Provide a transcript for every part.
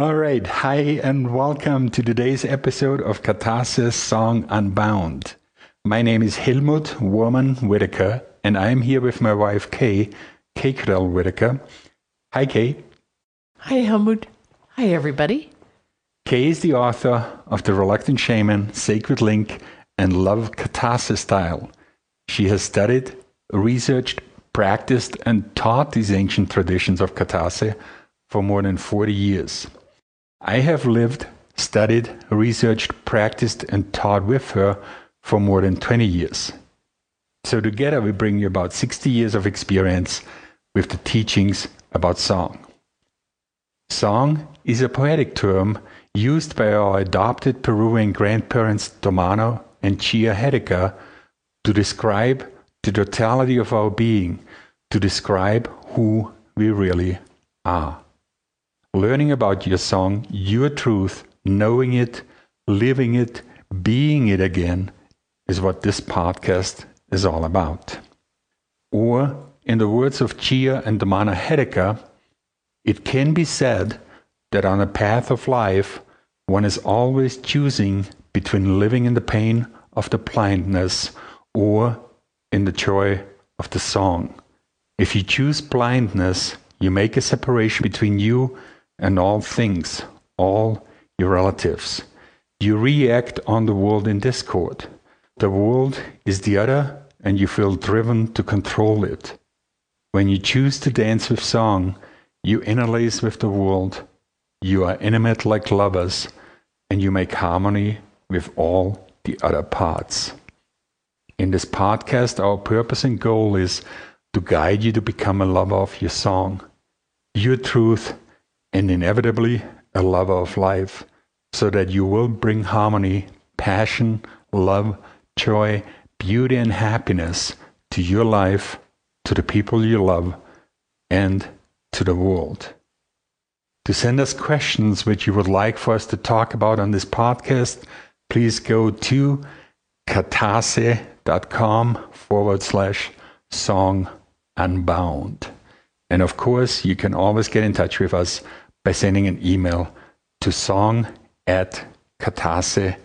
All right. Hi, and welcome to today's episode of Katharsis Song Unbound. My name is Helmut Woman Whitaker, and I'm here with my wife, Kay, Kay Cordell Whitaker. Hi, Kay. Hi, Helmut. Hi, everybody. Kay is the author of The Reluctant Shaman, Sacred Link, and Love Catharsis Style. She has studied, researched, practiced, and taught these ancient traditions of catharsis for more than 40 years. I have lived, studied, researched, practiced, and taught with her for more than 20 years. So, together, we bring you about 60 years of experience with the teachings about song. Song is a poetic term used by our adopted Peruvian grandparents Domano and Chia Hedeker to describe the totality of our being, to describe who we really are learning about your song, your truth, knowing it, living it, being it again is what this podcast is all about. Or, in the words of Chia and Domano Hedeker, it can be said that on a path of life, one is always choosing between living in the pain of the blindness or in the joy of the song. If you choose blindness, you make a separation between you and all things, all your relatives. You react on the world in discord. The world is the other, and you feel driven to control it. When you choose to dance with song, you interlace with the world, you are intimate like lovers, and you make harmony with all the other parts. In this podcast, our purpose and goal is to guide you to become a lover of your song, your truth, and inevitably a lover of life, so that you will bring harmony, passion, love, joy, beauty, and happiness to your life, to the people you love, and to the world. To send us questions which you would like for us to talk about on this podcast, please go to katase.com forward slash song unbound. And of course, you can always get in touch with us by sending an email to song at katharsis.com.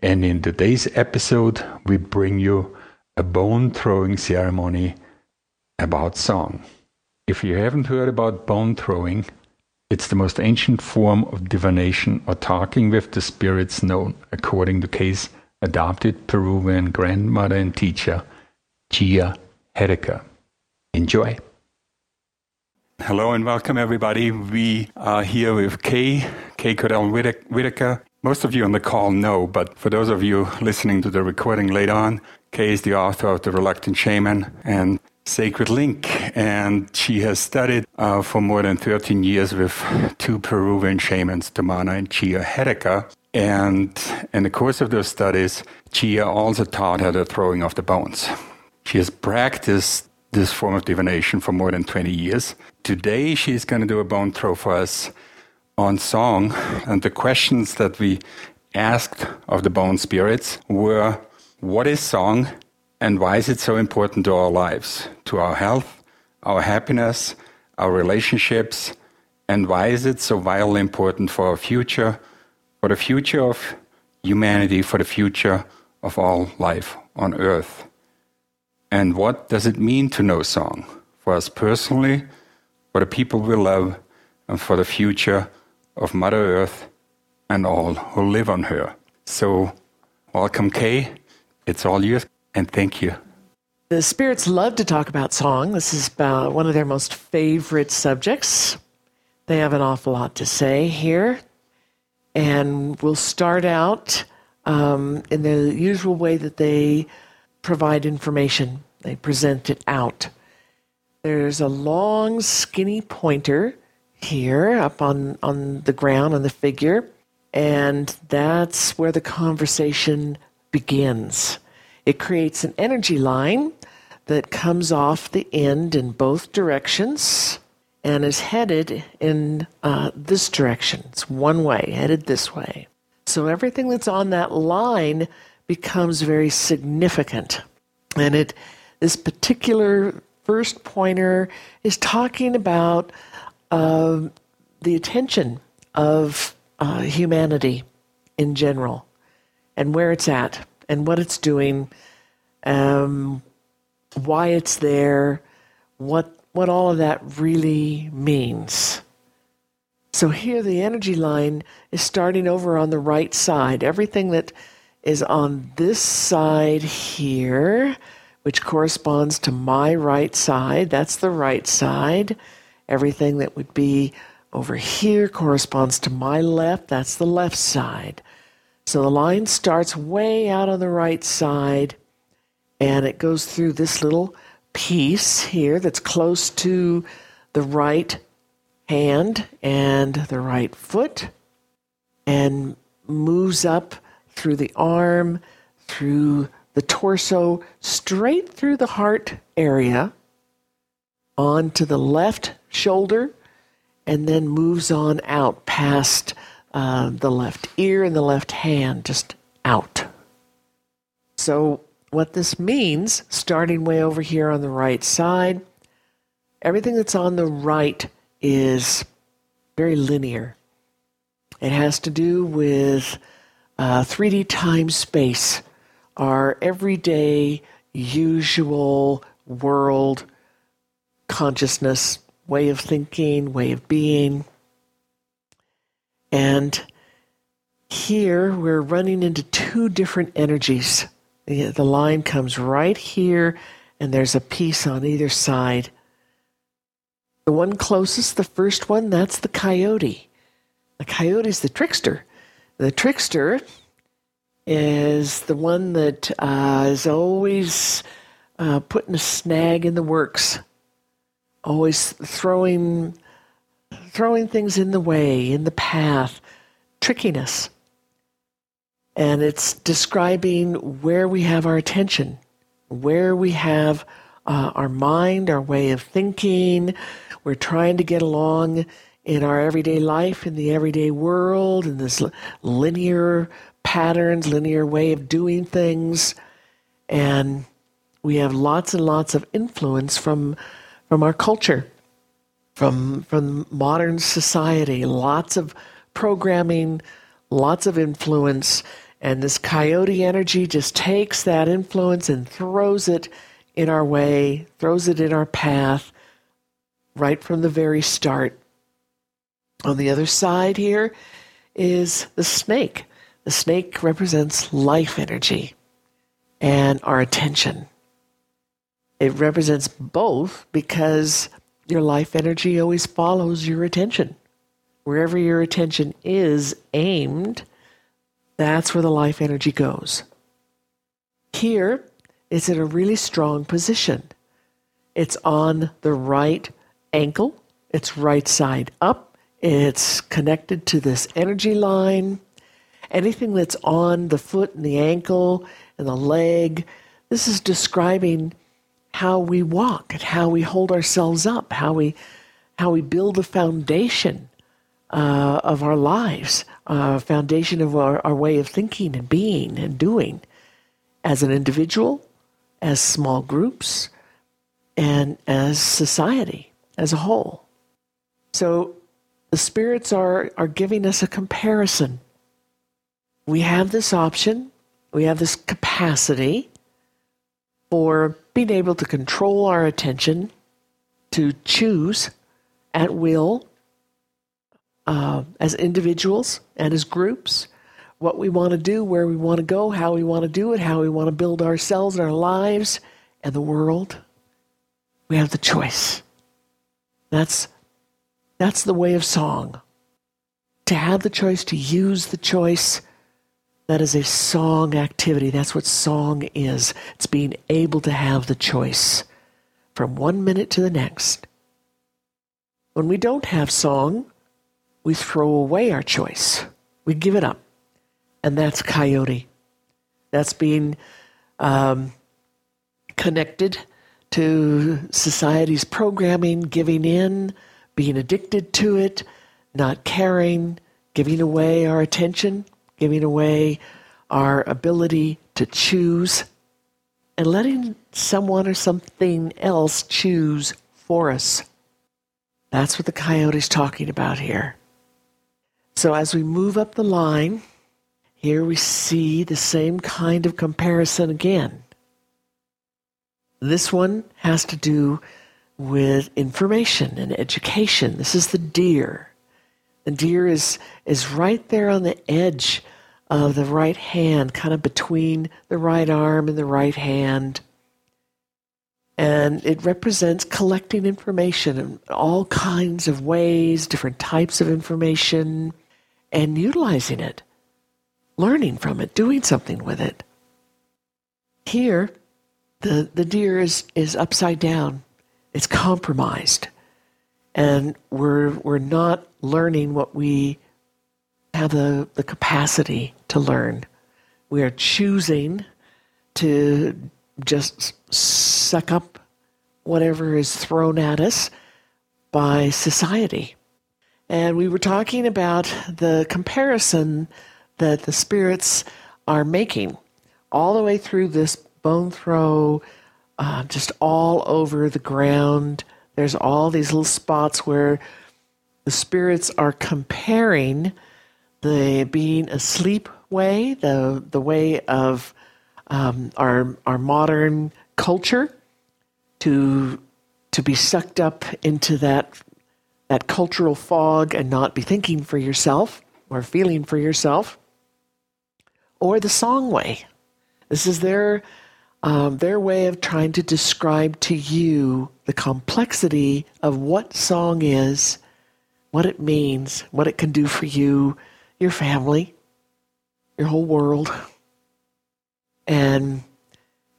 And in today's episode, we bring you a bone throwing ceremony about song. If you haven't heard about bone throwing, it's the most ancient form of divination or talking with the spirits known, according to Kay's adopted Peruvian grandmother and teacher, Chia Hedeker. Enjoy. Hello and welcome, everybody. We are here with Kay, Kay Cordell Whitaker. Most of you on the call know, but for those of you listening to the recording later on, Kay is the author of The Reluctant Shaman and Sacred Link, and she has studied uh, for more than 13 years with two Peruvian shamans, Domano and Chia Hedeker. And in the course of those studies, Chia also taught her the throwing of the bones. She has practiced this form of divination for more than 20 years. Today, she's going to do a bone throw for us on song. And the questions that we asked of the bone spirits were what is song and why is it so important to our lives, to our health, our happiness, our relationships, and why is it so vitally important for our future, for the future of humanity, for the future of all life on earth? And what does it mean to know song for us personally, for the people we love, and for the future of Mother Earth and all who live on her? So, welcome, Kay. It's all yours, and thank you. The spirits love to talk about song. This is about one of their most favorite subjects. They have an awful lot to say here. And we'll start out um, in the usual way that they provide information, they present it out. There's a long, skinny pointer here up on, on the ground on the figure, and that's where the conversation begins. It creates an energy line that comes off the end in both directions and is headed in uh, this direction. It's one way, headed this way. So everything that's on that line becomes very significant. And it this particular first pointer is talking about uh, the attention of uh, humanity in general and where it's at and what it's doing, um, why it's there, what what all of that really means. So here the energy line is starting over on the right side. Everything that is on this side here, which corresponds to my right side, that's the right side. Everything that would be over here corresponds to my left, that's the left side. So the line starts way out on the right side and it goes through this little piece here that's close to the right hand and the right foot and moves up through the arm, through the torso, straight through the heart area, onto the left shoulder, and then moves on out past uh, the left ear and the left hand, just out. So, what this means, starting way over here on the right side, everything that's on the right is very linear. It has to do with uh, 3D time space, our everyday, usual world consciousness, way of thinking, way of being. And here we're running into two different energies. The, line comes right here, and there's a piece on either side. The one closest, the first one, that's the coyote. The coyote's the trickster. The trickster is the one that uh, is always uh, putting a snag in the works, always throwing throwing things in the way, in the path, tricking us. And it's describing where we have our attention, where we have uh, our mind, our way of thinking, we're trying to get along in our everyday life, in the everyday world, in this linear patterns, linear way of doing things. And we have lots and lots of influence from, from our culture, from, from modern society, lots of programming, lots of influence. And this coyote energy just takes that influence and throws it in our way, throws it in our path, right from the very start. On the other side here is the snake. The snake represents life energy and our attention. It represents both because your life energy always follows your attention. Wherever your attention is aimed, that's where the life energy goes. Here, it's in a really strong position. It's on the right ankle, it's right side up, it's connected to this energy line. Anything that's on the foot and the ankle and the leg, this is describing how we walk and how we hold ourselves up, how we how we build the foundation uh, of our lives, uh, foundation of our, our way of thinking and being and doing as an individual, as small groups, and as society as a whole. So the spirits are, are giving us a comparison. We have this option, we have this capacity for being able to control our attention, to choose at will uh, as individuals and as groups what we want to do, where we want to go, how we want to do it, how we want to build ourselves and our lives and the world. We have the choice. That's, that's the way of song. To have the choice, to use the choice, that is a song activity. That's what song is. It's being able to have the choice from one minute to the next. When we don't have song, we throw away our choice. We give it up. And that's coyote. That's being um, connected to society's programming, giving in, being addicted to it, not caring, giving away our attention, giving away our ability to choose, and letting someone or something else choose for us. That's what the coyote's talking about here. So as we move up the line, here we see the same kind of comparison again. This one has to do with information and education. This is the deer. The deer is, is right there on the edge of the right hand, kind of between the right arm and the right hand. And it represents collecting information in all kinds of ways, different types of information, and utilizing it, learning from it, doing something with it. Here, the, the deer is, is upside down, it's compromised. And we're, we're not learning what we have the, the capacity to learn. We are choosing to just suck up whatever is thrown at us by society. And we were talking about the comparison that the spirits are making all the way through this bone throw, uh, just all over the ground. There's all these little spots where the spirits are comparing the being asleep way, the the way of um, our our modern culture to to be sucked up into that that cultural fog and not be thinking for yourself or feeling for yourself, or the song way. This is their um, their way of trying to describe to you the complexity of what song is, what it means, what it can do for you, your family, your whole world. And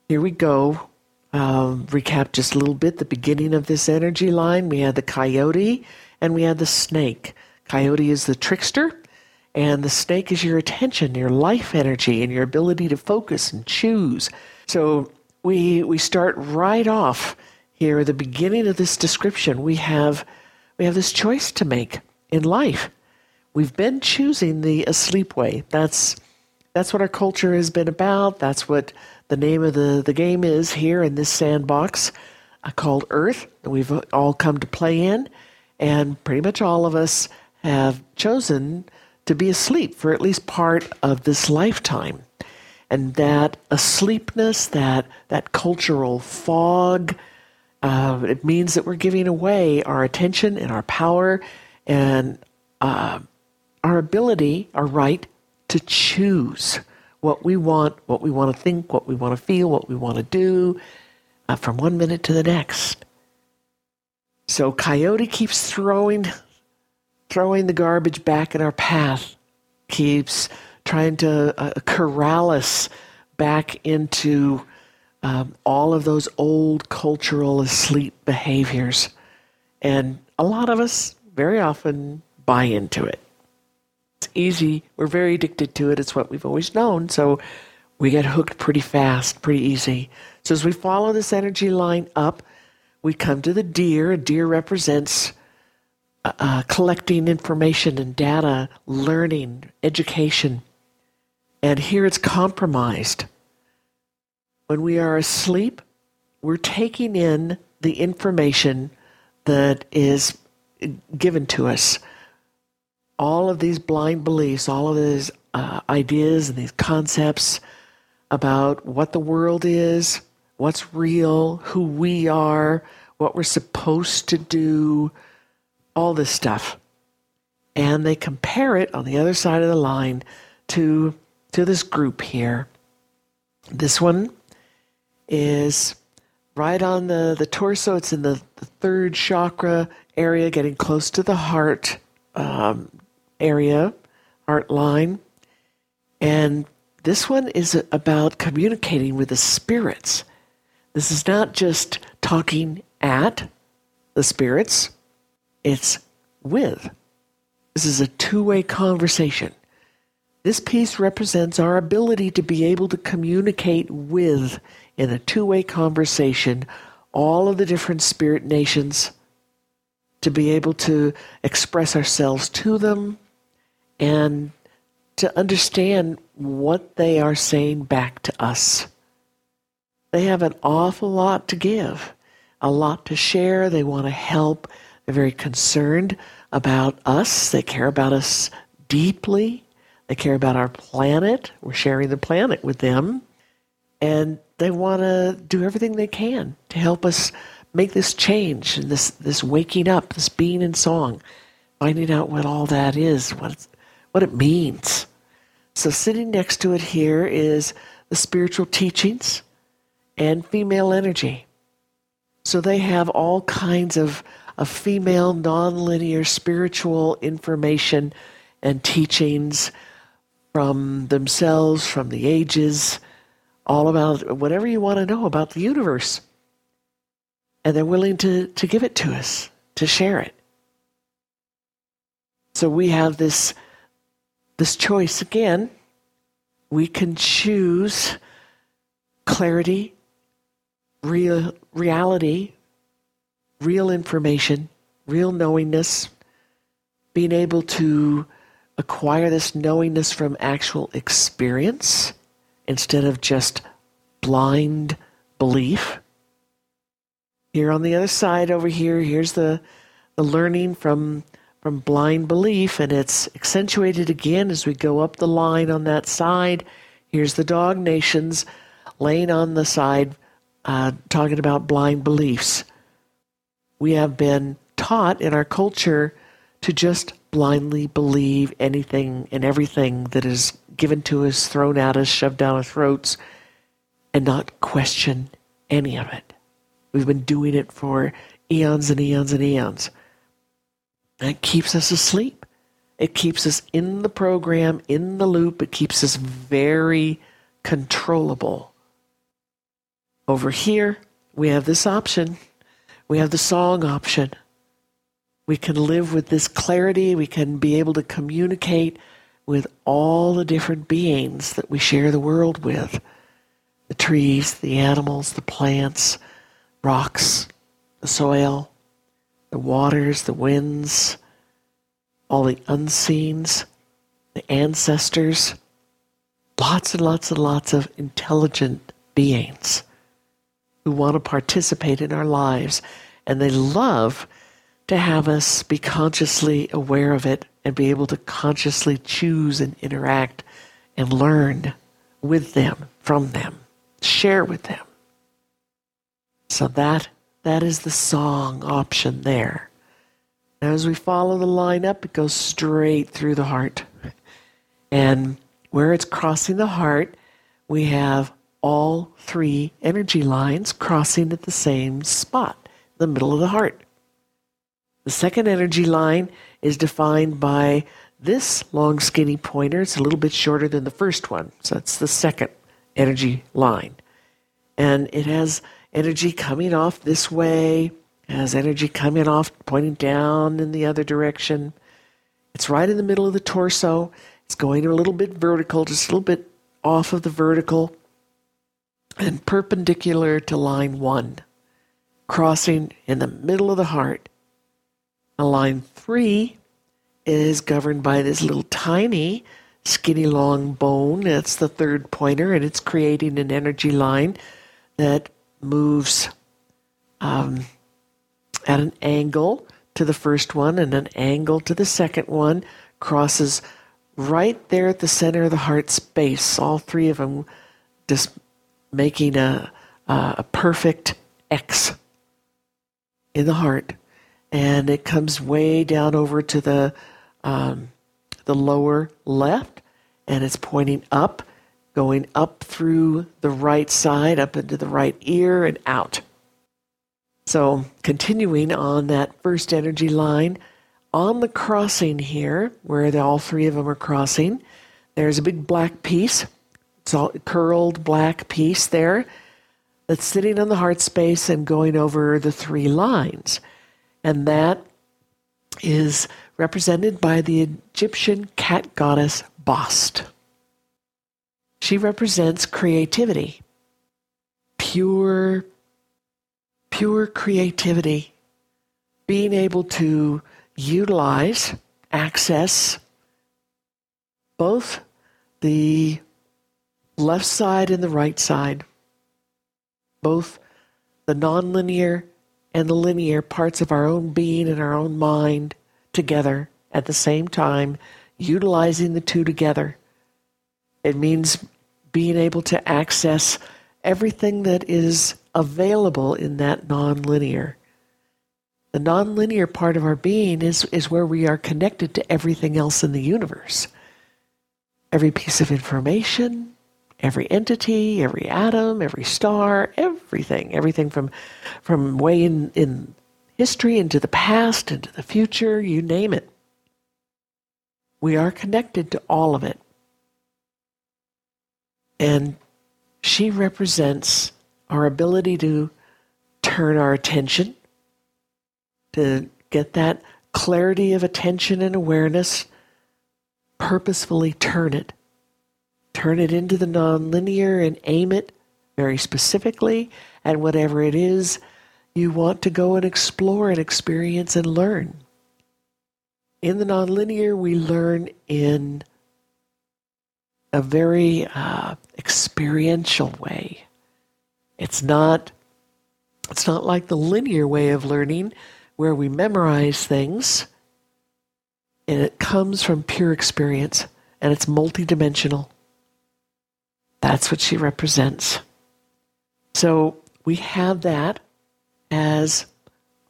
here we go. Um, recap just a little bit the beginning of this energy line. We had the coyote and we had the snake. Coyote is the trickster, and the snake is your attention, your life energy, and your ability to focus and choose. So we we start right off here at the beginning of this description. We have we have this choice to make in life. We've been choosing the asleep way. That's that's what our culture has been about. That's what the name of the, the game is here in this sandbox uh, called Earth that we've all come to play in. And pretty much all of us have chosen to be asleep for at least part of this lifetime. And that asleepness, that, that cultural fog, uh, it means that we're giving away our attention and our power and uh, our ability, our right to choose what we want, what we want to think, what we want to feel, what we want to do uh, from one minute to the next. So Coyote keeps throwing throwing the garbage back in our path, keeps trying to uh, corral us back into um, all of those old cultural asleep behaviors. And a lot of us very often buy into it. It's easy. We're very addicted to it. It's what we've always known. So we get hooked pretty fast, pretty easy. So as we follow this energy line up, we come to the deer. A deer represents uh, uh, collecting information and data, learning, education. And here it's compromised. When we are asleep, we're taking in the information that is given to us all of these blind beliefs, all of these uh, ideas and these concepts about what the world is, what's real, who we are, what we're supposed to do, all this stuff. And they compare it on the other side of the line to, to this group here. This one is right on the, the torso, it's in the, the third chakra area, getting close to the heart. Um, area, heart line. And this one is about communicating with the spirits. This is not just talking at the spirits, it's with. This is a two way conversation. This piece represents our ability to be able to communicate with, in a two way conversation, all of the different spirit nations, to be able to express ourselves to them, and to understand what they are saying back to us. They have an awful lot to give, a lot to share. They want to help. They're very concerned about us. They care about us deeply. They care about our planet. We're sharing the planet with them. And they want to do everything they can to help us make this change and this, this waking up, this being in song, finding out what all that is, what, what it means. So, sitting next to it here is the spiritual teachings and female energy. So, they have all kinds of, of female, nonlinear spiritual information and teachings from themselves, from the ages, all about whatever you want to know about the universe. And they're willing to, to give it to us, to share it. So we have this, this choice again. We can choose clarity, real reality, real information, real knowingness, being able to acquire this knowingness from actual experience instead of just blind belief. Here on the other side over here, here's the, the learning from, from blind belief, and it's accentuated again as we go up the line on that side. Here's the dog nations laying on the side, uh, talking about blind beliefs. We have been taught in our culture to just blindly believe anything and everything that is given to us, thrown at us, shoved down our throats, and not question any of it. We've been doing it for eons and eons and eons. It keeps us asleep. It keeps us in the program, in the loop. It keeps us very controllable. Over here, we have this option. We have the song option. We can live with this clarity. We can be able to communicate with all the different beings that we share the world with the trees, the animals, the plants, rocks, the soil, the waters, the winds, all the unseens, the ancestors, lots and lots and lots of intelligent beings who want to participate in our lives. And they love to have us be consciously aware of it and be able to consciously choose and interact and learn with them, from them, share with them. So that that is the song option there. Now as we follow the line up, it goes straight through the heart. And where it's crossing the heart, we have all three energy lines crossing at the same spot, the middle of the heart. The second energy line is defined by this long skinny pointer. It's a little bit shorter than the first one. So that's the second energy line. And it has energy coming off this way, has energy coming off, pointing down in the other direction. It's right in the middle of the torso. It's going a little bit vertical, just a little bit off of the vertical, and perpendicular to line one, crossing in the middle of the heart line three is governed by this little tiny skinny long bone. That's the third pointer, and it's creating an energy line that moves um, at an angle to the first one and an angle to the second one, crosses right there at the center of the heart space. All three of them just making a, a perfect X in the heart and it comes way down over to the um, the lower left, and it's pointing up, going up through the right side, up into the right ear, and out. So, continuing on that first energy line, on the crossing here, where the, all three of them are crossing, there's a big black piece. It's all curled black piece there that's sitting on the heart space and going over the three lines and that is represented by the Egyptian cat goddess Bast. She represents creativity, pure, pure creativity, being able to utilize, access both the left side and the right side, both the nonlinear and the linear parts of our own being and our own mind together at the same time, utilizing the two together. It means being able to access everything that is available in that nonlinear. The nonlinear part of our being is, is where we are connected to everything else in the universe. Every piece of information, every entity, every atom, every star, everything, everything from from way in, in history into the past, into the future, you name it. We are connected to all of it. And she represents our ability to turn our attention, to get that clarity of attention and awareness, purposefully turn it. Turn it into the nonlinear and aim it very specifically at whatever it is you want to go and explore and experience and learn. In the nonlinear, we learn in a very uh, experiential way. It's not it's not like the linear way of learning where we memorize things and it comes from pure experience and it's multidimensional. That's what she represents. So we have that as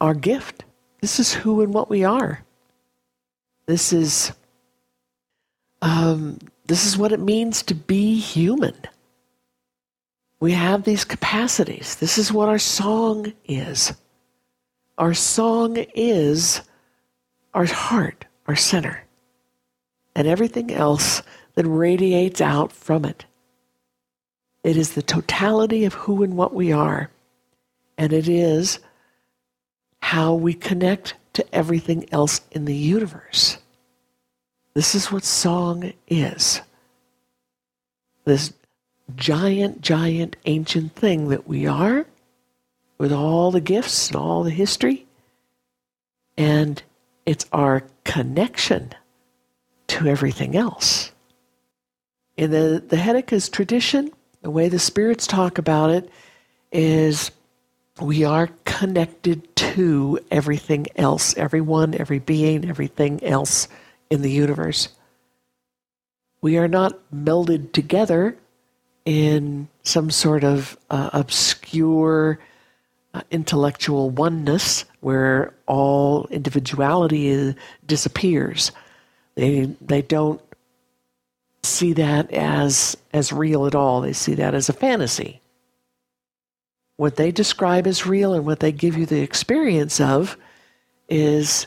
our gift. This is who and what we are. This is um, this is what it means to be human. We have these capacities. This is what our song is. Our song is our heart, our center, and everything else that radiates out from it. It is the totality of who and what we are, and it is how we connect to everything else in the universe. This is what song is. This giant, giant, ancient thing that we are, with all the gifts and all the history. And it's our connection to everything else. In the, the Hedeca's tradition, the way the spirits talk about it is we are connected to everything else, everyone, every being, everything else in the universe. We are not melded together in some sort of uh, obscure uh, intellectual oneness where all individuality disappears. They, they don't see that as, as real at all, they see that as a fantasy. What they describe as real and what they give you the experience of is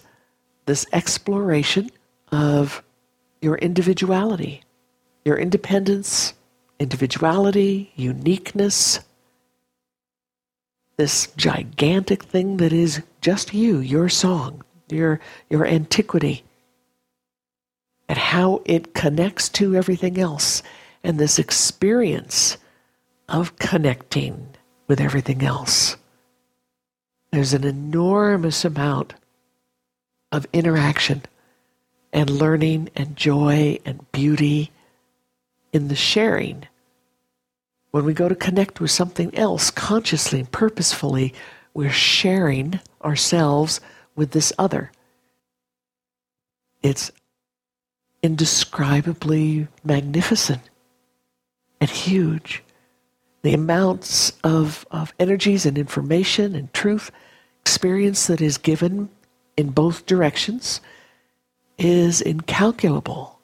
this exploration of your individuality, your independence, individuality, uniqueness, this gigantic thing that is just you, your song, your, your antiquity, and how it connects to everything else, and this experience of connecting with everything else. There's an enormous amount of interaction and learning and joy and beauty in the sharing. When we go to connect with something else consciously and purposefully, we're sharing ourselves with this other. It's indescribably magnificent and huge. The amounts of, of energies and information and truth, experience that is given in both directions is incalculable.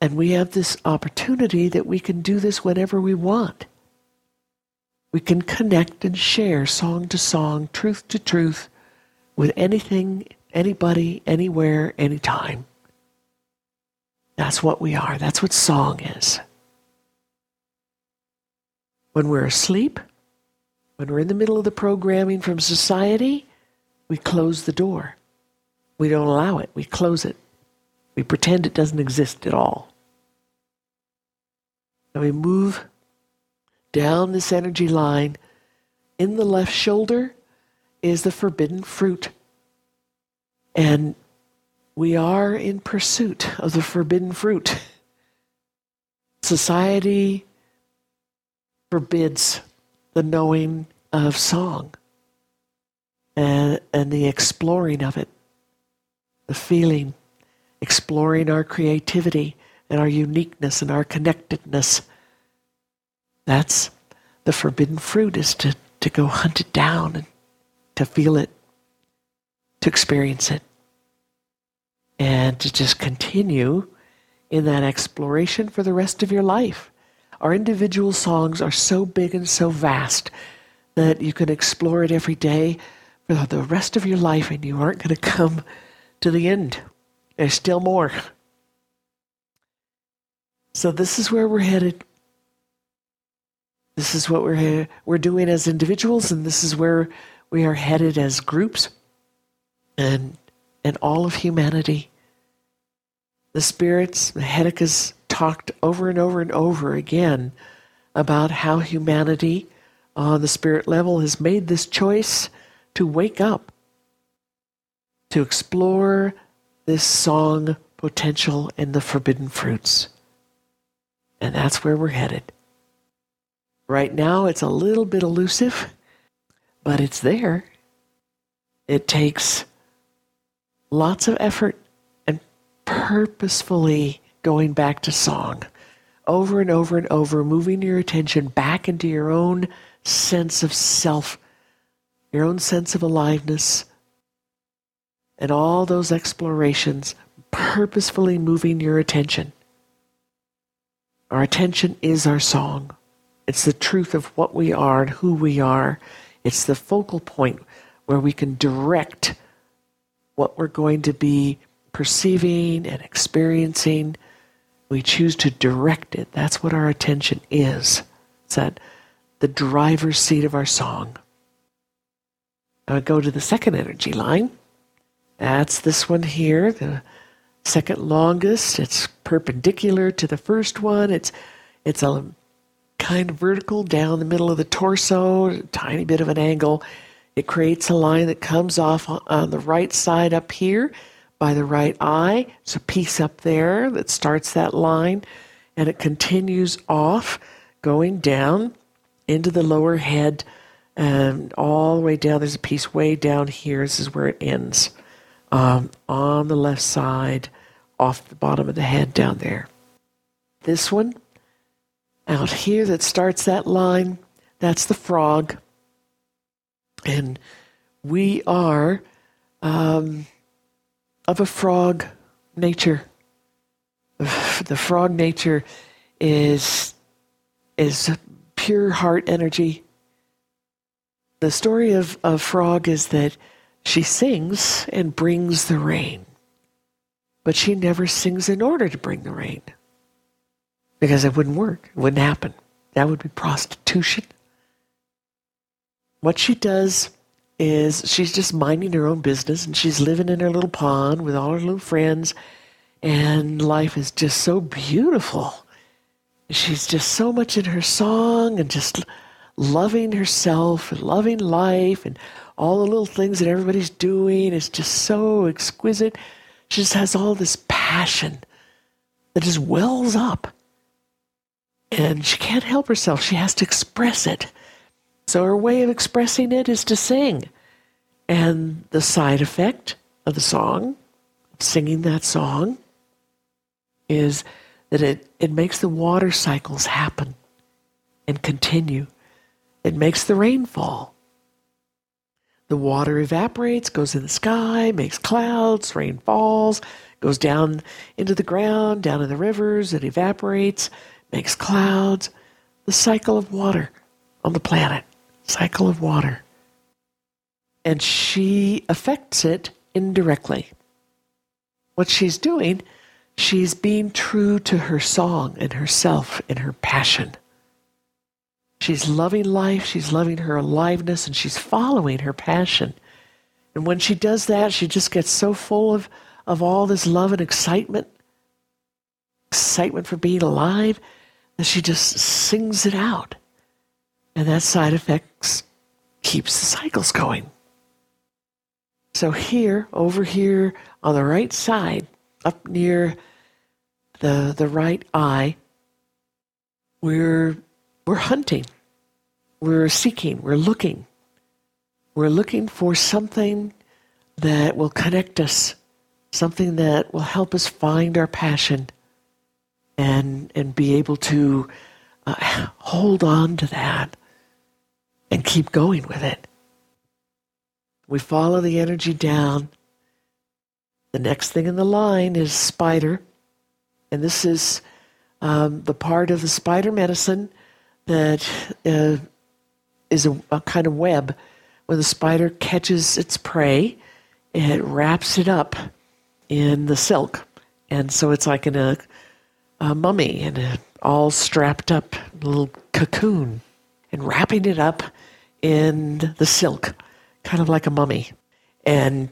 And we have this opportunity that we can do this whenever we want. We can connect and share song to song, truth to truth, with anything, anybody, anywhere, anytime. That's what we are. That's what song is. When we're asleep, when we're in the middle of the programming from society, we close the door. We don't allow it. We close it. We pretend it doesn't exist at all. And we move down this energy line. In the left shoulder is the forbidden fruit. And we are in pursuit of the forbidden fruit. Society forbids the knowing of song and, and the exploring of it, the feeling, exploring our creativity and our uniqueness and our connectedness. That's the forbidden fruit is to, to go hunt it down and to feel it, to experience it, and to just continue in that exploration for the rest of your life. Our individual songs are so big and so vast that you can explore it every day for the rest of your life and you aren't going to come to the end. There's still more. So this is where we're headed. This is what we're we're doing as individuals, and this is where we are headed as groups, and and all of humanity. The spirits, the Hedekas talked over and over and over again about how humanity on the spirit level has made this choice to wake up, to explore this song potential and the forbidden fruits. And that's where we're headed. Right now, it's a little bit elusive, but it's there. It takes lots of effort and purposefully going back to song over and over and over, moving your attention back into your own sense of self, your own sense of aliveness, and all those explorations, purposefully moving your attention. Our attention is our song. It's the truth of what we are and who we are. It's the focal point where we can direct what we're going to be perceiving and experiencing. We choose to direct it. That's what our attention is. It's that the driver's seat of our song. I would go to the second energy line. That's this one here, the second longest. It's perpendicular to the first one. It's it's a kind of vertical down the middle of the torso, a tiny bit of an angle. It creates a line that comes off on the right side up here by the right eye. It's a piece up there that starts that line, and it continues off, going down into the lower head, and all the way down. There's a piece way down here. This is where it ends um, on the left side, off the bottom of the head down there. This one out here that starts that line, that's the frog. And we are um, of a frog nature. The frog nature is is pure heart energy. The story of, of Frog is that she sings and brings the rain, but she never sings in order to bring the rain because it wouldn't work. It wouldn't happen. That would be prostitution. What she does is she's just minding her own business and she's living in her little pond with all her little friends, and life is just so beautiful. She's just so much in her song and just loving herself and loving life and all the little things that everybody's doing is just so exquisite. She just has all this passion that just wells up and she can't help herself. She has to express it. So her way of expressing it is to sing. And the side effect of the song, singing that song, is that it, it makes the water cycles happen and continue. It makes the rain fall. The water evaporates, goes in the sky, makes clouds, rain falls, goes down into the ground, down in the rivers, it evaporates, makes clouds, the cycle of water on the planet, cycle of water. And she affects it indirectly. What she's doing, she's being true to her song and herself and her passion. She's loving life, she's loving her aliveness, and she's following her passion. And when she does that, she just gets so full of, of all this love and excitement excitement for being alive and she just sings it out. And that side effects keeps the cycles going. So here, over here on the right side, up near the the right eye, we're we're hunting. we're seeking, we're looking. We're looking for something that will connect us, something that will help us find our passion and, and be able to uh, hold on to that and keep going with it. We follow the energy down. The next thing in the line is spider. And this is um, the part of the spider medicine that uh, is a, a kind of web when the spider catches its prey, it wraps it up in the silk. And so it's like in a, a mummy and a all strapped up little cocoon and wrapping it up in the silk, kind of like a mummy. And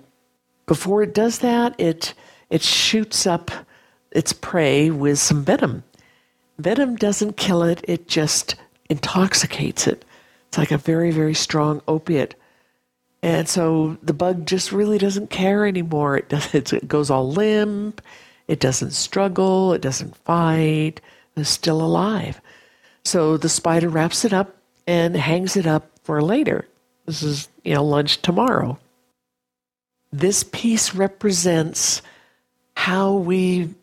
before it does that, it it shoots up its prey with some venom. Venom doesn't kill it, it just intoxicates it. It's like a very, very strong opiate. And so the bug just really doesn't care anymore. It, does, it goes all limp. It doesn't struggle. It doesn't fight. It's still alive. So the spider wraps it up and hangs it up for later. This is, you know, lunch tomorrow. This piece represents how we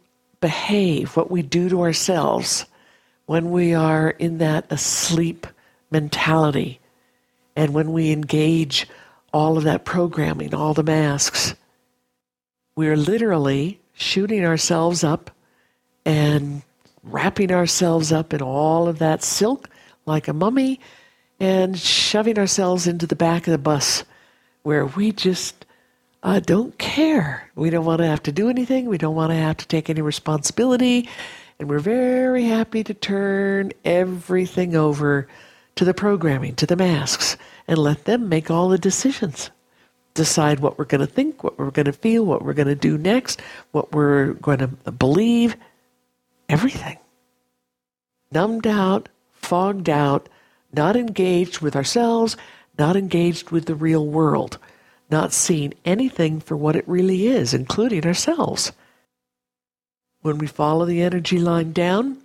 behave, what we do to ourselves when we are in that asleep mentality. And when we engage all of that programming, all the masks, we're literally shooting ourselves up and wrapping ourselves up in all of that silk like a mummy and shoving ourselves into the back of the bus where we just uh, don't care. We don't want to have to do anything. We don't want to have to take any responsibility. And we're very happy to turn everything over to the programming, to the masks, and let them make all the decisions. Decide what we're going to think, what we're going to feel, what we're going to do next, what we're going to believe. Everything. Numbed out, fogged out, not engaged with ourselves, not engaged with the real world, not seeing anything for what it really is, including ourselves. When we follow the energy line down,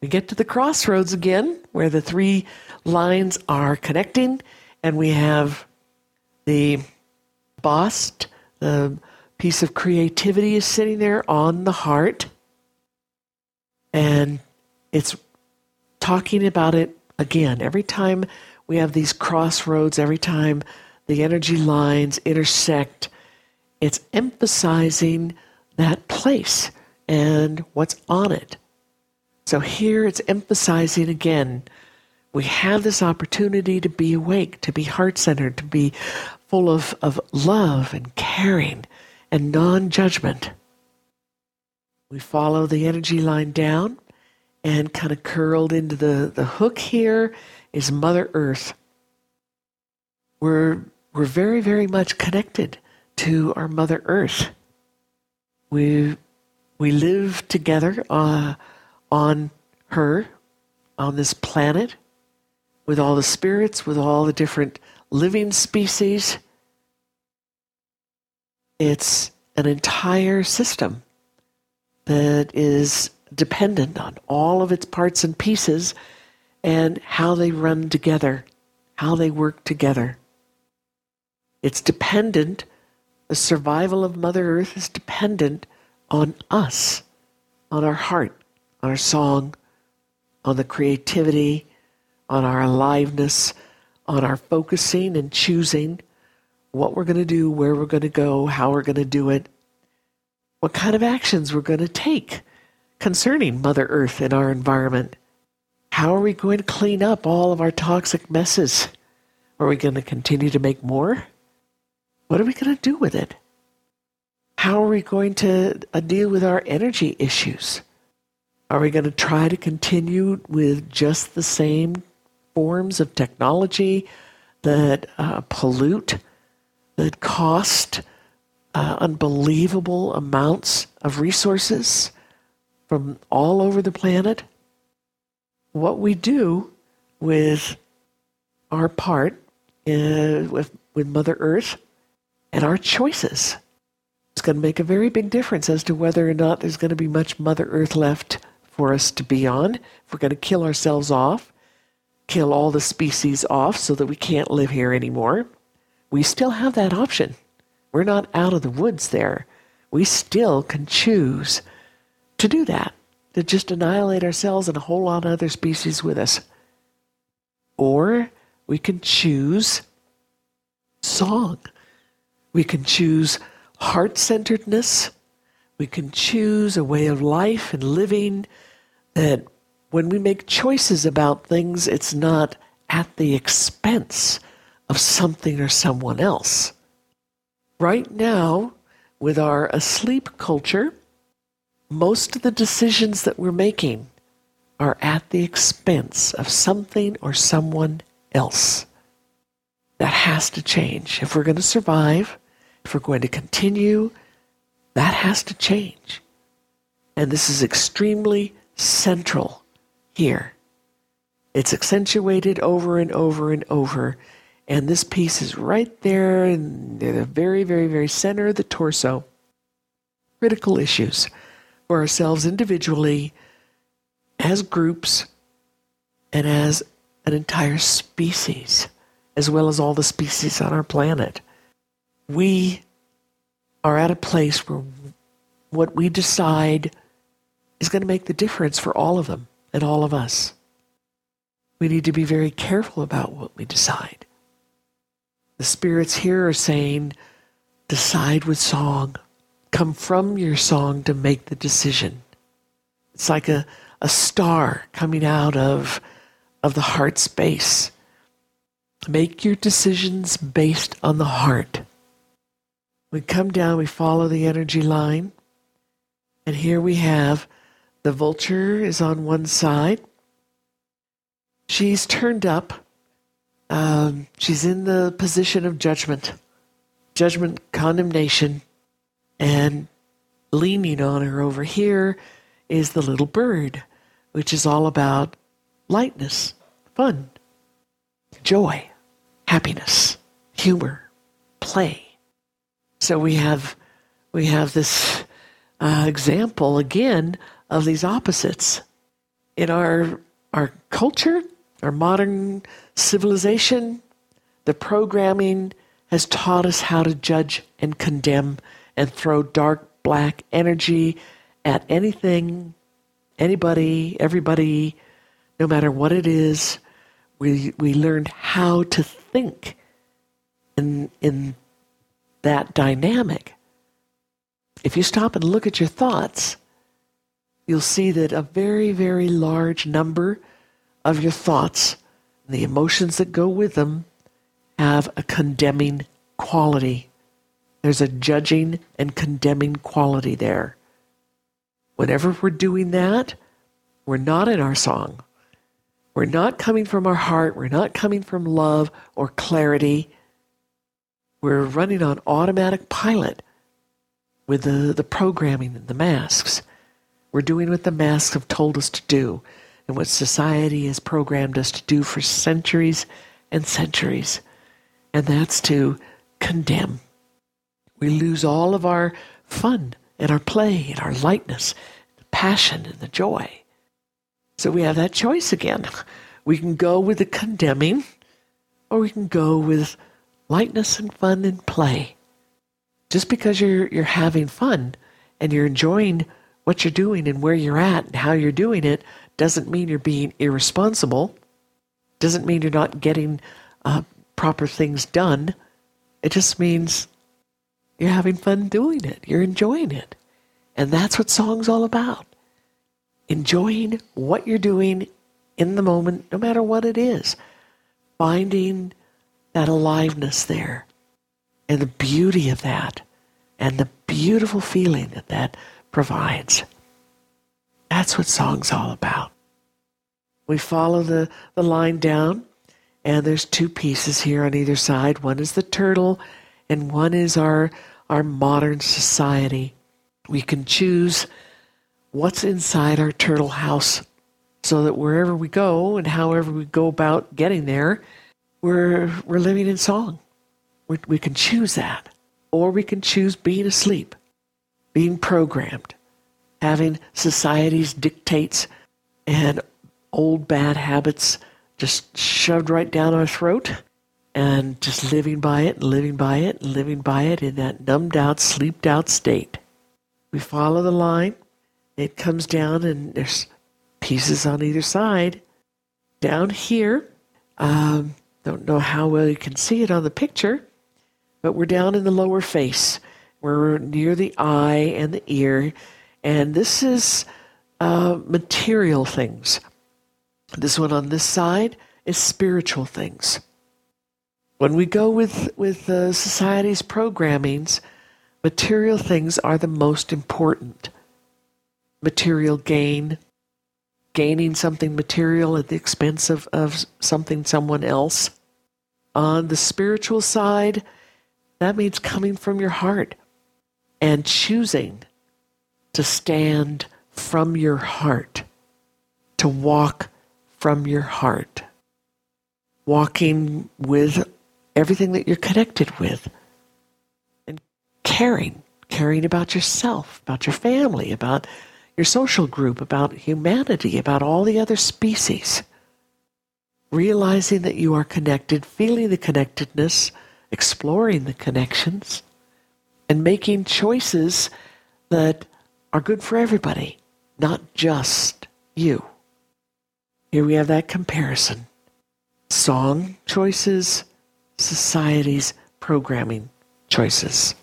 we get to the crossroads again where the three lines are connecting, and we have the bust, the piece of creativity is sitting there on the heart, and it's talking about it again. Every time we have these crossroads, every time the energy lines intersect, it's emphasizing that place and what's on it. So here it's emphasizing again we have this opportunity to be awake, to be heart centered, to be full of, of love and caring and non judgment. We follow the energy line down and kind of curled into the, the hook here is Mother Earth. We're, we're very, very much connected to our Mother Earth. We, we live together uh, on her, on this planet, with all the spirits, with all the different living species. It's an entire system that is dependent on all of its parts and pieces and how they run together, how they work together. It's dependent, the survival of Mother Earth is dependent on us, on our heart, on our song, on the creativity, on our aliveness, on our focusing and choosing what we're going to do, where we're going to go, how we're going to do it, what kind of actions we're going to take concerning Mother Earth and our environment. How are we going to clean up all of our toxic messes? Are we going to continue to make more? What are we going to do with it? How are we going to uh, deal with our energy issues? Are we going to try to continue with just the same forms of technology that uh, pollute, that cost uh, unbelievable amounts of resources from all over the planet? What we do with our part uh, with, with Mother Earth and our choices. It's going to make a very big difference as to whether or not there's going to be much Mother Earth left for us to be on. If we're going to kill ourselves off, kill all the species off so that we can't live here anymore. We still have that option. We're not out of the woods there. We still can choose to do that, to just annihilate ourselves and a whole lot of other species with us. Or we can choose song. We can choose heart centeredness. We can choose a way of life and living that when we make choices about things, it's not at the expense of something or someone else. Right now, with our asleep culture, most of the decisions that we're making are at the expense of something or someone else. That has to change. If we're going to survive, if we're going to continue, that has to change. And this is extremely central here. It's accentuated over and over and over. And this piece is right there in the very, very, very center of the torso. Critical issues for ourselves individually, as groups, and as an entire species, as well as all the species on our planet. We are at a place where what we decide is going to make the difference for all of them and all of us. We need to be very careful about what we decide. The spirits here are saying, decide with song. Come from your song to make the decision. It's like a, a star coming out of, of the heart space. Make your decisions based on the heart. We come down, we follow the energy line, and here we have the vulture is on one side. She's turned up. Um, she's in the position of judgment, judgment, condemnation, and leaning on her over here is the little bird, which is all about lightness, fun, joy, happiness, humor, play. So we have we have this uh, example again of these opposites. In our, our culture, our modern civilization, the programming has taught us how to judge and condemn and throw dark black energy at anything, anybody, everybody, no matter what it is. We, we learned how to think in, in that dynamic. If you stop and look at your thoughts, you'll see that a very, very large number of your thoughts and the emotions that go with them have a condemning quality. There's a judging and condemning quality there. Whenever we're doing that, we're not in our song. We're not coming from our heart. We're not coming from love or clarity. We're running on automatic pilot with the, the programming and the masks. We're doing what the masks have told us to do and what society has programmed us to do for centuries and centuries. And that's to condemn. We lose all of our fun and our play and our lightness, the passion and the joy. So we have that choice again. We can go with the condemning or we can go with lightness and fun and play. Just because you're you're having fun and you're enjoying what you're doing and where you're at and how you're doing it doesn't mean you're being irresponsible. Doesn't mean you're not getting uh, proper things done. It just means you're having fun doing it. You're enjoying it. And that's what song's all about. Enjoying what you're doing in the moment, no matter what it is. Finding that aliveness there and the beauty of that and the beautiful feeling that that provides. That's what song's all about. We follow the, the line down, and there's two pieces here on either side. One is the turtle, and one is our, our modern society. We can choose what's inside our turtle house so that wherever we go and however we go about getting there, we're, we're living in song. we we can choose that. Or we can choose being asleep being programmed, having society's dictates and old bad habits just shoved right down our throat and just living by it, living by it, living by it in that numbed out, sleeped out state. We follow the line, it comes down, and there's pieces on either side. Down here, um, don't know how well you can see it on the picture, but we're down in the lower face. We're near the eye and the ear, and this is uh, material things. This one on this side is spiritual things. When we go with with the society's programmings, material things are the most important. Material gain, gaining something material at the expense of, of something someone else. On the spiritual side, that means coming from your heart and choosing to stand from your heart, to walk from your heart, walking with everything that you're connected with, and caring, caring about yourself, about your family, about your social group, about humanity, about all the other species. Realizing that you are connected, feeling the connectedness, exploring the connections, and making choices that are good for everybody, not just you. Here we have that comparison. Song choices, society's programming choices.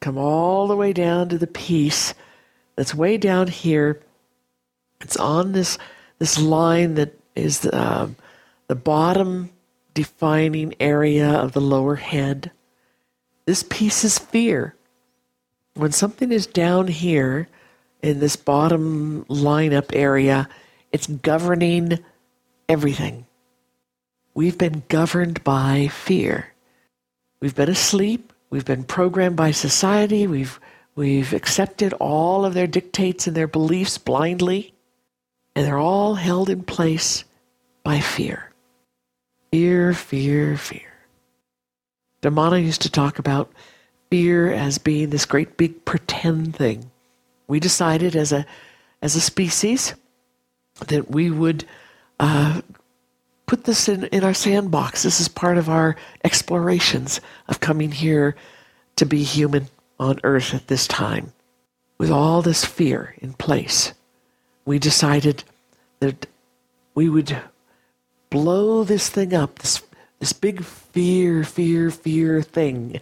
Come all the way down to the piece that's way down here. It's on this this line that is the, uh, the bottom defining area of the lower head. This piece is fear. When something is down here in this bottom lineup area, it's governing everything. We've been governed by fear. We've been asleep. We've been programmed by society. We've We've accepted all of their dictates and their beliefs blindly, and they're all held in place by fear. Fear, fear, fear. Domano used to talk about fear as being this great big pretend thing. We decided as a as a species that we would uh, put this in, in our sandbox. This is part of our explorations of coming here to be human on earth at this time. With all this fear in place, we decided that we would blow this thing up, this, this big fear, fear, fear thing,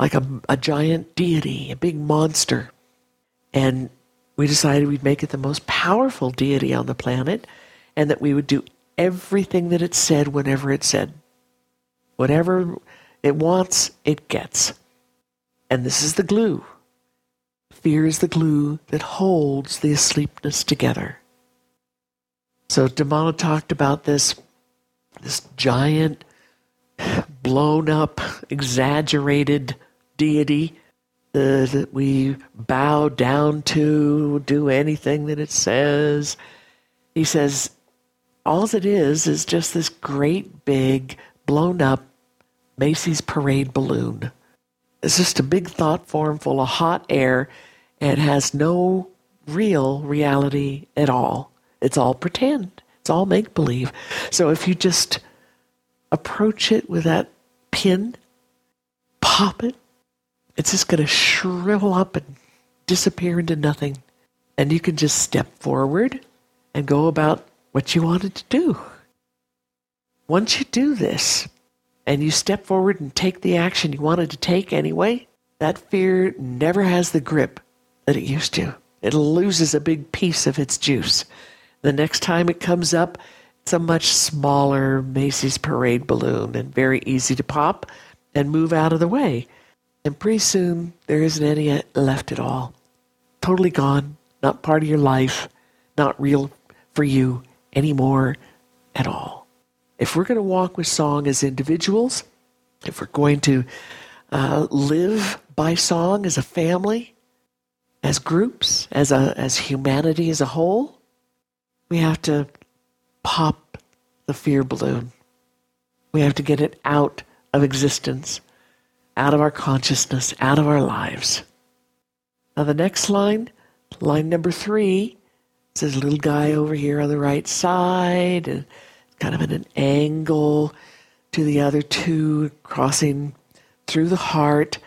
like a, a giant deity, a big monster. And we decided we'd make it the most powerful deity on the planet and that we would do everything that it said whenever it said. Whatever it wants, it gets. And this is the glue. Fear is the glue that holds the asleepness together. So Domano talked about this, this giant, blown up, exaggerated deity that we bow down to, do anything that it says. He says, all it is is just this great big, blown up Macy's parade balloon. It's just a big thought form full of hot air and has no real reality at all. It's all pretend. It's all make believe. So if you just approach it with that pin, pop it, it's just going to shrivel up and disappear into nothing. And you can just step forward and go about what you wanted to do. Once you do this, and you step forward and take the action you wanted to take anyway, that fear never has the grip that it used to. It loses a big piece of its juice. The next time it comes up, it's a much smaller Macy's parade balloon and very easy to pop and move out of the way. And pretty soon, there isn't any left at all. Totally gone, not part of your life, not real for you anymore at all if we're going to walk with song as individuals, if we're going to uh, live by song as a family, as groups, as a as humanity as a whole, we have to pop the fear balloon. We have to get it out of existence, out of our consciousness, out of our lives. Now the next line, line number three, says a little guy over here on the right side, and kind of at an angle to the other two, crossing through the heart,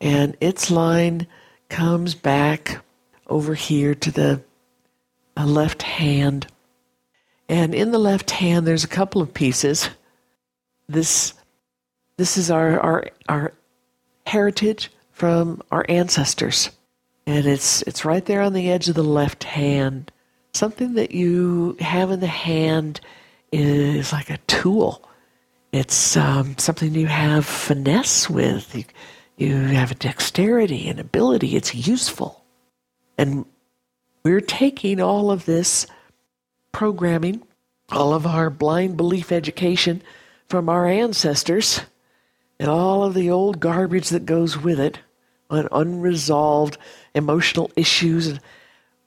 and its line comes back over here to the uh, left hand. And in the left hand, there's a couple of pieces. This, this is our, our, our heritage from our ancestors. And it's, it's right there on the edge of the left hand. Something that you have in the hand is like a tool. It's um, something you have finesse with. You, you have a dexterity and ability. It's useful. And we're taking all of this programming, all of our blind belief education from our ancestors, and all of the old garbage that goes with it on unresolved emotional issues.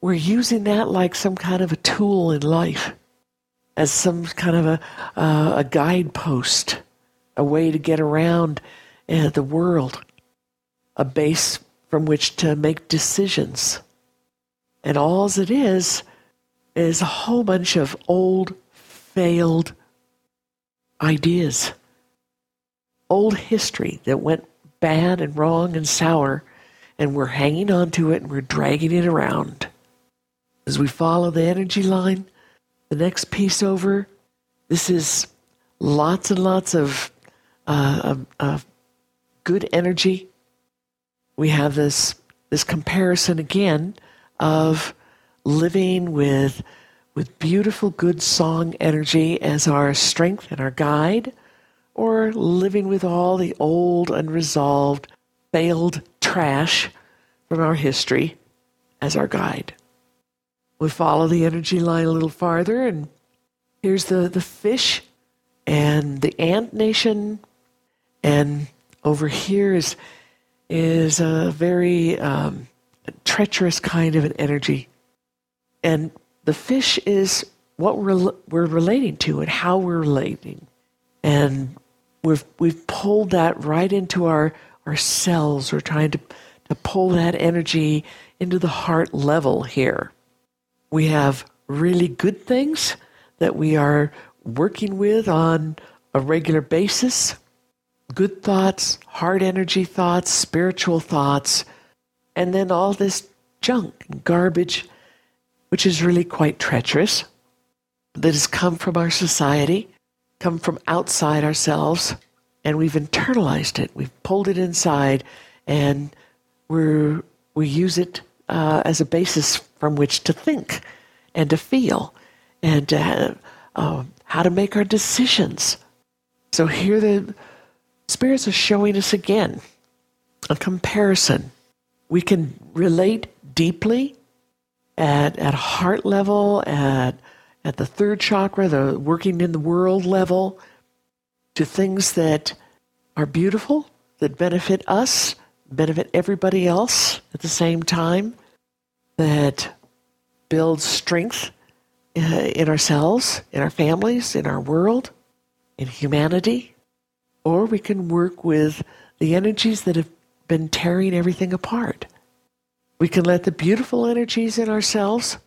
We're using that like some kind of a tool in life, as some kind of a, uh, a guidepost, a way to get around uh, the world a base from which to make decisions. And all it is, is a whole bunch of old, failed ideas, old history that went bad and wrong and sour, and we're hanging on to it and we're dragging it around. As we follow the energy line, the next piece over, this is lots and lots of, uh, of good energy. We have this this comparison again of living with with beautiful good song energy as our strength and our guide or living with all the old unresolved failed trash from our history as our guide we follow the energy line a little farther and here's the the fish and the ant nation and over here is is a very um, treacherous kind of an energy. And the fish is what we're, we're relating to and how we're relating. And we've, we've pulled that right into our, our cells. We're trying to, to pull that energy into the heart level here. We have really good things that we are working with on a regular basis good thoughts, heart energy thoughts, spiritual thoughts, and then all this junk and garbage, which is really quite treacherous, that has come from our society, come from outside ourselves, and we've internalized it. We've pulled it inside, and we're, we use it uh, as a basis from which to think and to feel and to, uh, how to make our decisions. So here the Spirits are showing us again a comparison. We can relate deeply at, at heart level, at, at the third chakra, the working in the world level, to things that are beautiful, that benefit us, benefit everybody else at the same time, that builds strength uh, in ourselves, in our families, in our world, in humanity. Or we can work with the energies that have been tearing everything apart. We can let the beautiful energies in ourselves,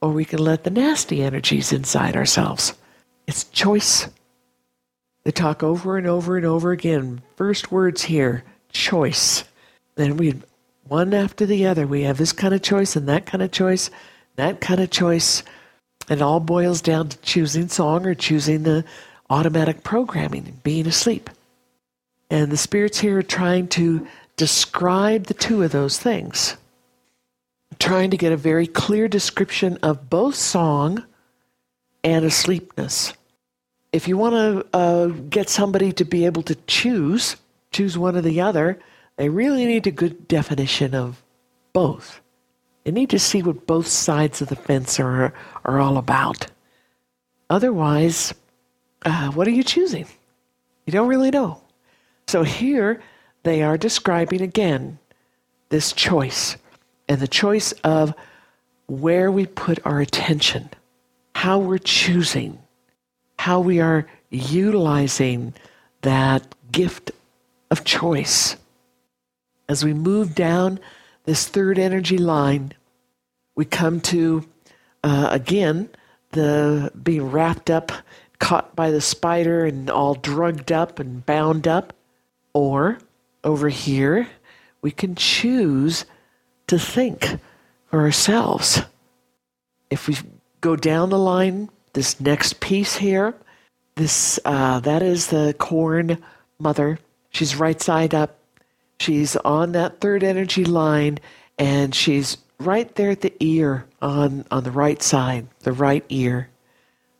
or we can let the nasty energies inside ourselves. It's choice. They talk over and over and over again. First words here choice. Then we, one after the other, we have this kind of choice and that kind of choice, that kind of choice. It all boils down to choosing song or choosing the, automatic programming and being asleep. And the spirits here are trying to describe the two of those things, trying to get a very clear description of both song and asleepness. If you want to uh, get somebody to be able to choose, choose one or the other, they really need a good definition of both. They need to see what both sides of the fence are, are all about. Otherwise, uh, what are you choosing? You don't really know. So here they are describing again this choice and the choice of where we put our attention, how we're choosing, how we are utilizing that gift of choice. As we move down this third energy line, we come to, uh, again, the being wrapped up caught by the spider and all drugged up and bound up. Or over here, we can choose to think for ourselves. If we go down the line, this next piece here, this uh, that is the corn mother. She's right side up. She's on that third energy line, and she's right there at the ear on on the right side, the right ear.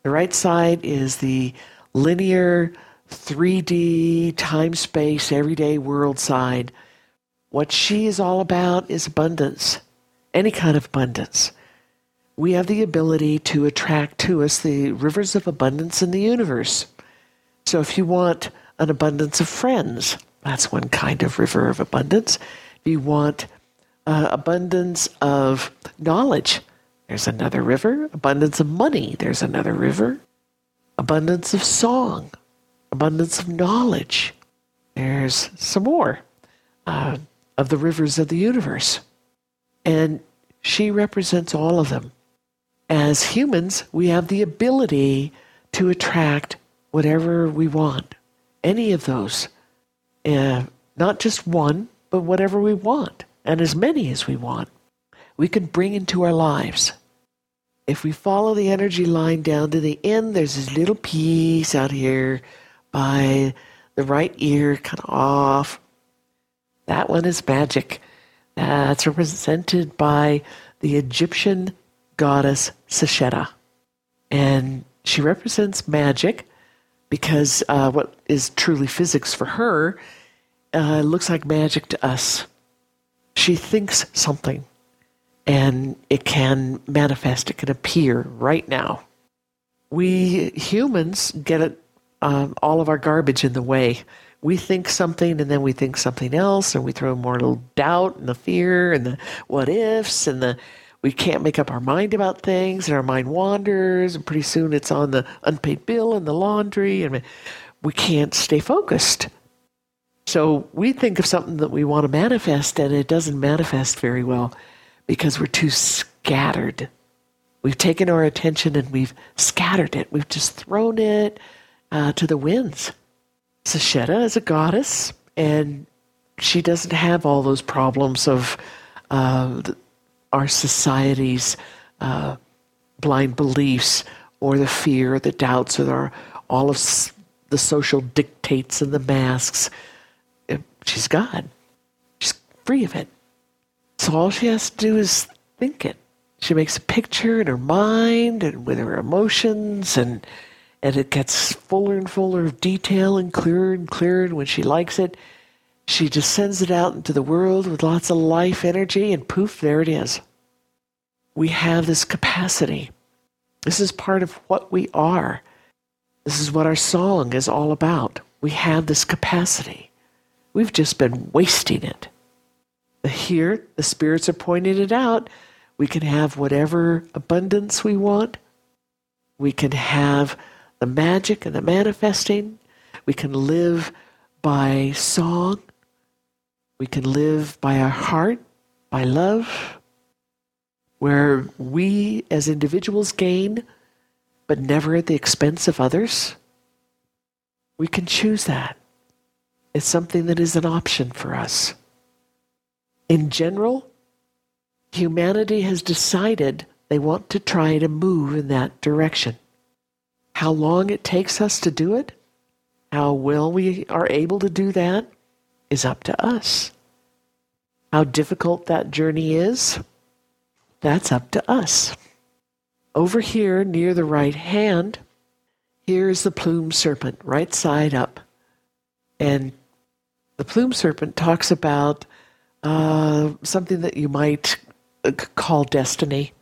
The right side is the linear 3D time space everyday world side. What she is all about is abundance, any kind of abundance. We have the ability to attract to us the rivers of abundance in the universe. So if you want an abundance of friends, that's one kind of river of abundance. You want uh, abundance of knowledge, there's another river. Abundance of money, there's another river. Abundance of song, abundance of knowledge. There's some more uh, of the rivers of the universe. And she represents all of them. As humans, we have the ability to attract whatever we want, any of those. Uh, not just one, but whatever we want, and as many as we want. We can bring into our lives. If we follow the energy line down to the end, there's this little piece out here by the right ear, kind of off. That one is magic. That's represented by the Egyptian goddess Sesheta. And she represents magic because uh, what is truly physics for her uh, looks like magic to us. She thinks something and it can manifest, it can appear right now. We humans get it, um, all of our garbage in the way. We think something and then we think something else, and we throw more little doubt and the fear and the what ifs and the we can't make up our mind about things and our mind wanders and pretty soon it's on the unpaid bill and the laundry and we can't stay focused so we think of something that we want to manifest and it doesn't manifest very well because we're too scattered. We've taken our attention and we've scattered it. We've just thrown it uh, to the winds. Sesheta is a goddess, and she doesn't have all those problems of uh, our society's uh, blind beliefs or the fear, the doubts, or our, all of the social dictates and the masks. She's God. She's free of it. So all she has to do is think it. She makes a picture in her mind and with her emotions and and it gets fuller and fuller of detail and clearer and clearer and when she likes it, she just sends it out into the world with lots of life energy and poof, there it is. We have this capacity. This is part of what we are. This is what our song is all about. We have this capacity. We've just been wasting it. Here, the spirits are pointing it out. We can have whatever abundance we want. We can have the magic and the manifesting. We can live by song. We can live by our heart, by love, where we as individuals gain, but never at the expense of others. We can choose that. It's something that is an option for us. In general, humanity has decided they want to try to move in that direction. How long it takes us to do it, how well we are able to do that, is up to us. How difficult that journey is, that's up to us. Over here near the right hand, here's the plume serpent, right side up. And the plume serpent talks about uh, something that you might uh, call destiny.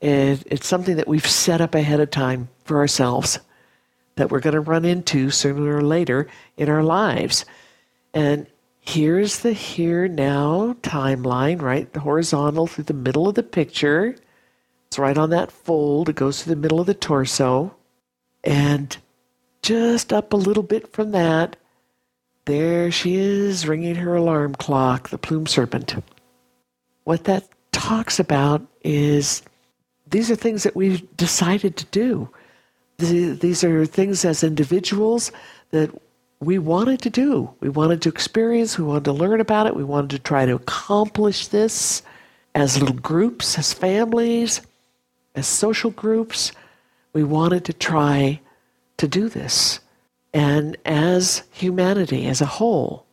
It, it's something that we've set up ahead of time for ourselves that we're going to run into sooner or later in our lives. And here's the here now timeline, right? The horizontal through the middle of the picture. It's right on that fold. It goes through the middle of the torso. And just up a little bit from that there she is, ringing her alarm clock, the plume serpent. What that talks about is these are things that we've decided to do. these are things as individuals that we wanted to do. We wanted to experience, we wanted to learn about it, we wanted to try to accomplish this as little groups, as families, as social groups. We wanted to try to do this. And as humanity as a whole,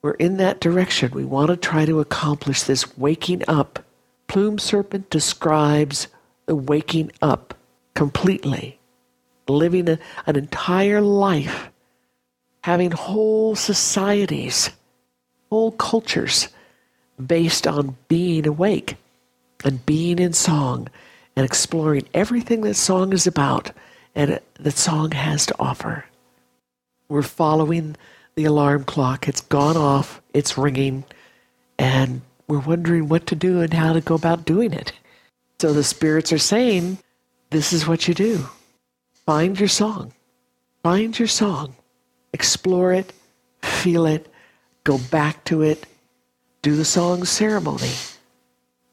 we're in that direction. We want to try to accomplish this waking up. Plume Serpent describes the waking up completely, living a, an entire life, having whole societies, whole cultures based on being awake and being in song and exploring everything that song is about and that song has to offer. We're following the alarm clock. It's gone off, it's ringing, and we're wondering what to do and how to go about doing it. So the spirits are saying, This is what you do. Find your song. Find your song. Explore it, feel it, go back to it, do the song ceremony,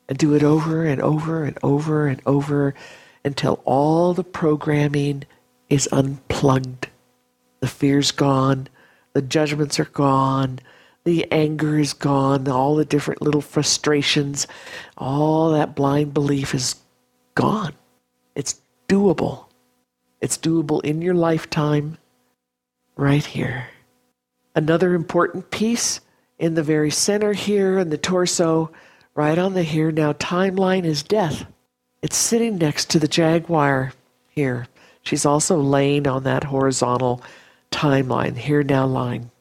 and do it over and over and over and over until all the programming is unplugged. The fear's gone, the judgments are gone. The anger is gone. All the different little frustrations, all that blind belief is gone. It's doable. It's doable in your lifetime, right here. Another important piece in the very center here in the torso, right on the here now timeline is death. It's sitting next to the jaguar here. She's also laying on that horizontal timeline, here now line.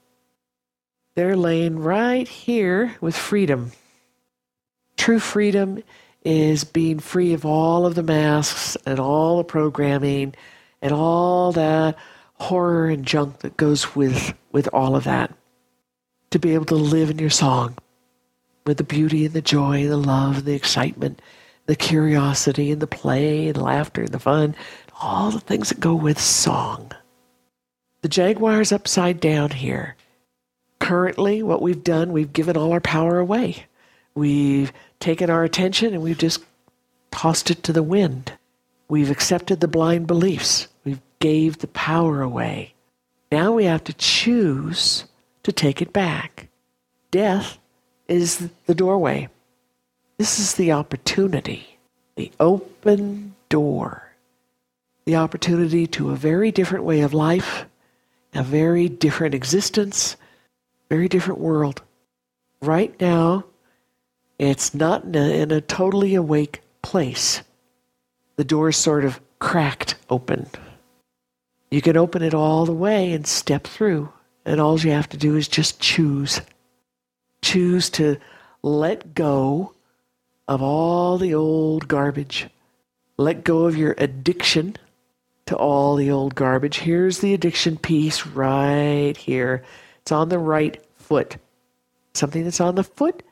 They're laying right here with freedom. True freedom is being free of all of the masks and all the programming and all that horror and junk that goes with, with all of that. To be able to live in your song with the beauty and the joy and the love and the excitement, the curiosity and the play and laughter and the fun, all the things that go with song. The Jaguar's upside down here. Currently, what we've done, we've given all our power away. We've taken our attention and we've just tossed it to the wind. We've accepted the blind beliefs. We've gave the power away. Now we have to choose to take it back. Death is the doorway. This is the opportunity, the open door, the opportunity to a very different way of life, a very different existence, very different world. Right now, it's not in a, in a totally awake place. The door is sort of cracked open. You can open it all the way and step through, and all you have to do is just choose. Choose to let go of all the old garbage. Let go of your addiction to all the old garbage. Here's the addiction piece right here. It's on the right foot. Something that's on the foot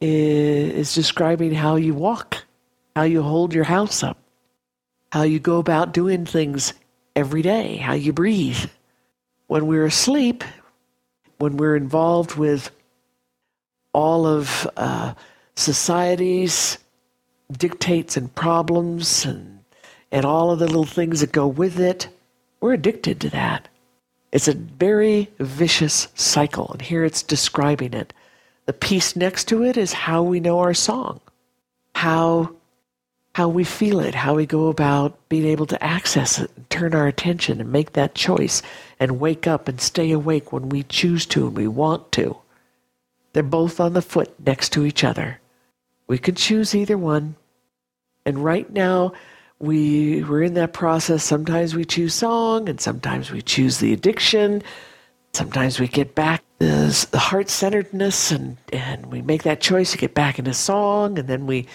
is, describing how you walk, how you hold your house up, how you go about doing things every day, how you breathe. When we're asleep, when we're involved with all of uh, society's dictates and problems and and all of the little things that go with it. We're addicted to that. It's a very vicious cycle, and here it's describing it. The piece next to it is how we know our song, how how we feel it, how we go about being able to access it, and turn our attention and make that choice and wake up and stay awake when we choose to and we want to. They're both on the foot next to each other. We can choose either one. And right now, we we're in that process. Sometimes we choose song, and sometimes we choose the addiction. Sometimes we get back the, the heart centeredness, and and we make that choice to get back into song, and then we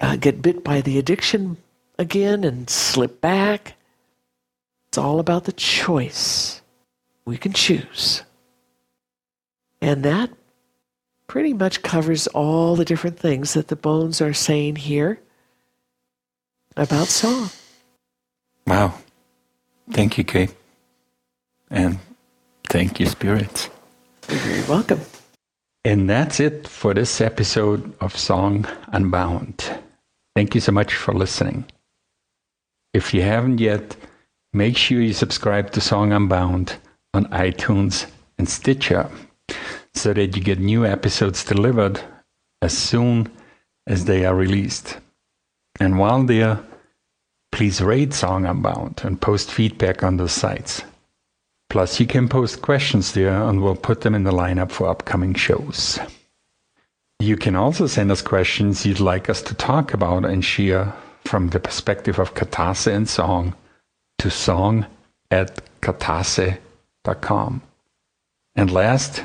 uh, get bit by the addiction again and slip back. It's all about the choice. We can choose. And that pretty much covers all the different things that the bones are saying here about song. Wow. Thank you, Kate. And thank you, spirits. You're very welcome. And that's it for this episode of Song Unbound. Thank you so much for listening. If you haven't yet, Make sure you subscribe to Song Unbound on iTunes and Stitcher so that you get new episodes delivered as soon as they are released. And while there, please rate Song Unbound and post feedback on those sites. Plus, you can post questions there and we'll put them in the lineup for upcoming shows. You can also send us questions you'd like us to talk about and share from the perspective of Katase and song to song at katase.com. And last,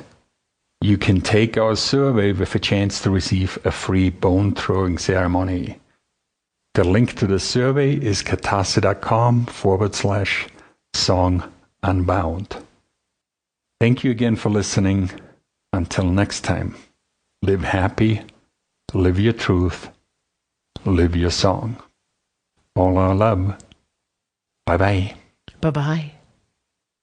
you can take our survey with a chance to receive a free bone throwing ceremony. The link to the survey is katase.com forward slash song unbound. Thank you again for listening. Until next time, live happy, live your truth, live your song. All our love. Bye bye. Bye bye.